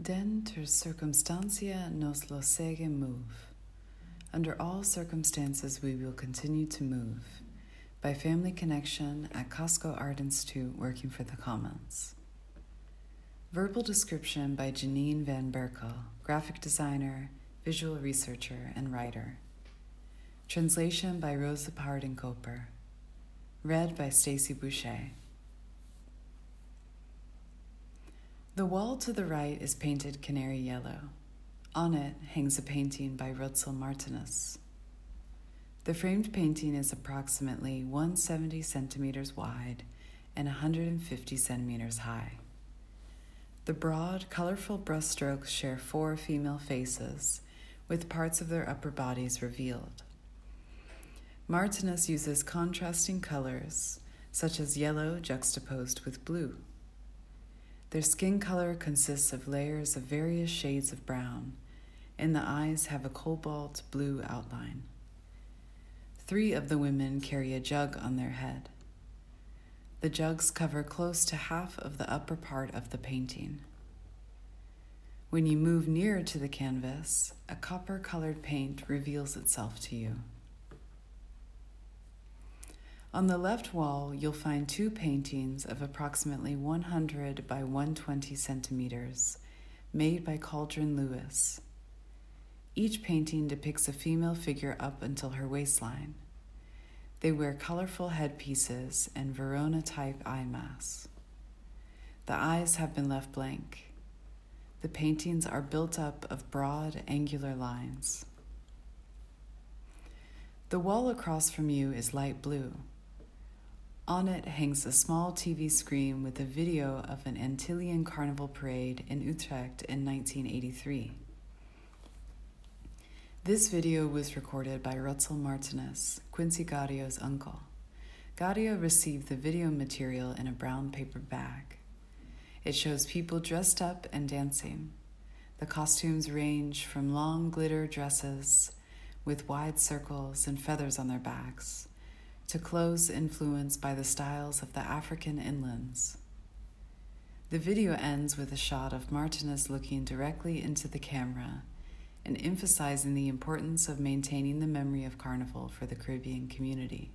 Den tur circumstancia nos lo sigi move. Under all circumstances, we will continue to move. By Family Connection at Casco Art Institute, working for the Commons. Verbal description by Jeanine van Berkel, graphic designer, visual researcher, and writer. Translation by Rosa Pardon Koper. Read by Staci Bu Shea. The wall to the right is painted canary yellow. On it hangs a painting by Rutzel Martinus. The framed painting is approximately 170 centimeters wide and 150 centimeters high. The broad, colorful brushstrokes share four female faces, with parts of their upper bodies revealed. Martinus uses contrasting colors, such as yellow juxtaposed with blue. Their skin color consists of layers of various shades of brown, and the eyes have a cobalt blue outline. Three of the women carry a jug on their head. The jugs cover close to half of the upper part of the painting. When you move nearer to the canvas, a copper colored paint reveals itself to you. On the left wall, you'll find two paintings of approximately 100 by 120 centimeters, made by Cauldron Lewis. Each painting depicts a female figure up until her waistline. They wear colorful headpieces and Verona type eye masks. The eyes have been left blank. The paintings are built up of broad, angular lines. The wall across from you is light blue. On it hangs a small TV screen with a video of an Antillean carnival parade in Utrecht in 1983. This video was recorded by Rutzel Martinus, Quinsy Gario's uncle. Gaudio received the video material in a brown paper bag. It shows people dressed up and dancing. The costumes range from long glitter dresses with wide circles and feathers on their backs to clothes influenced by the styles of the African inlands. The video ends with a shot of Martinus looking directly into the camera and emphasizing the importance of maintaining the memory of Carnival for the Caribbean community.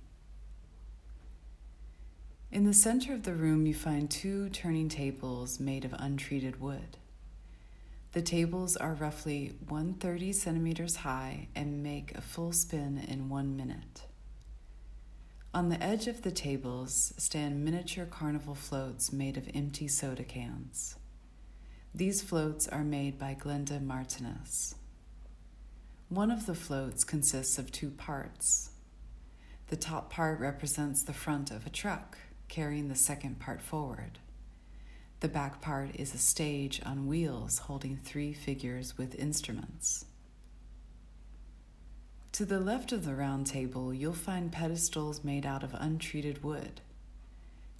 In the center of the room, you find two turning tables made of untreated wood. The tables are roughly 130 centimeters high and make a full spin in one minute. On the edge of the tables stand miniature carnival floats made of empty soda cans. These floats are made by Glenda Martinus. One of the floats consists of two parts. The top part represents the front of a truck, carrying the second part forward. The back part is a stage on wheels holding three figures with instruments. To the left of the round table, you'll find pedestals made out of untreated wood.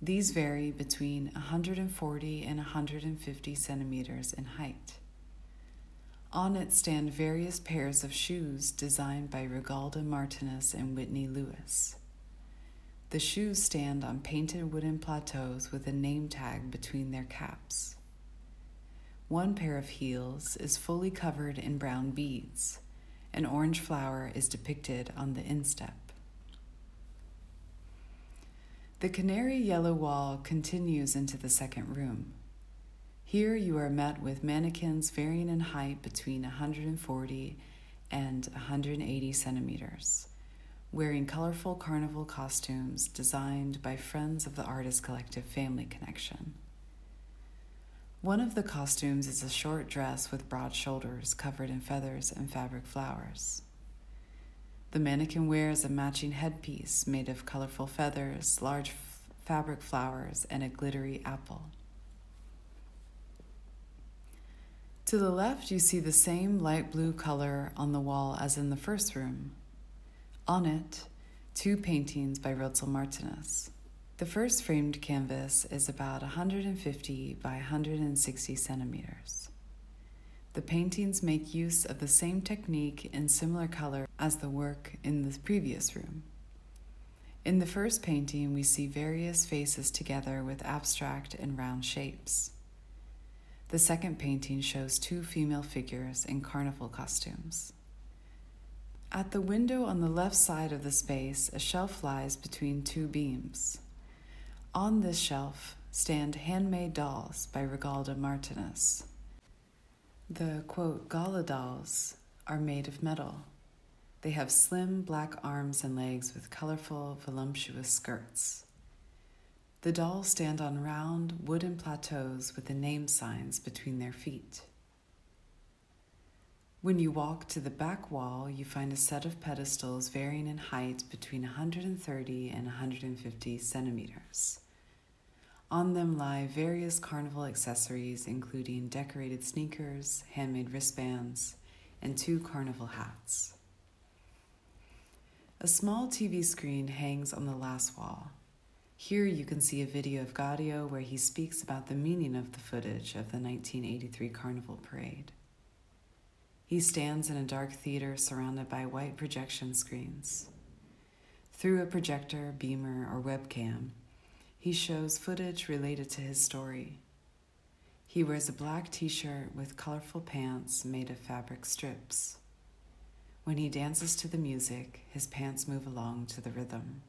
These vary between 140 and 150 centimeters in height. On it stand various pairs of shoes designed by Regalda Martinus and Whitney Lewis. The shoes stand on painted wooden plateaus with a name tag between their caps. One pair of heels is fully covered in brown beads an orange flower is depicted on the instep. The canary yellow wall continues into the second room. Here you are met with mannequins varying in height between 140 and 180 centimeters, wearing colorful carnival costumes designed by friends of the artist collective Family Connection. One of the costumes is a short dress with broad shoulders covered in feathers and fabric flowers. The mannequin wears a matching headpiece made of colorful feathers, large f- fabric flowers, and a glittery apple. To the left, you see the same light blue color on the wall as in the first room. On it, two paintings by Rutzel Martinus. The first framed canvas is about 150 by 160 centimeters. The paintings make use of the same technique and similar color as the work in the previous room. In the first painting, we see various faces together with abstract and round shapes. The second painting shows two female figures in carnival costumes. At the window on the left side of the space, a shelf lies between two beams. On this shelf stand handmade dolls by Regalda Martinus. The quote, Gala dolls are made of metal. They have slim black arms and legs with colorful, voluptuous skirts. The dolls stand on round wooden plateaus with the name signs between their feet. When you walk to the back wall, you find a set of pedestals varying in height between 130 and 150 centimeters. On them lie various carnival accessories, including decorated sneakers, handmade wristbands, and two carnival hats. A small TV screen hangs on the last wall. Here you can see a video of Gario where he speaks about the meaning of the footage of the 1983 Carnival Parade. He stands in a dark theater surrounded by white projection screens. Through a projector, beamer, or webcam, he shows footage related to his story. He wears a black t shirt with colorful pants made of fabric strips. When he dances to the music, his pants move along to the rhythm.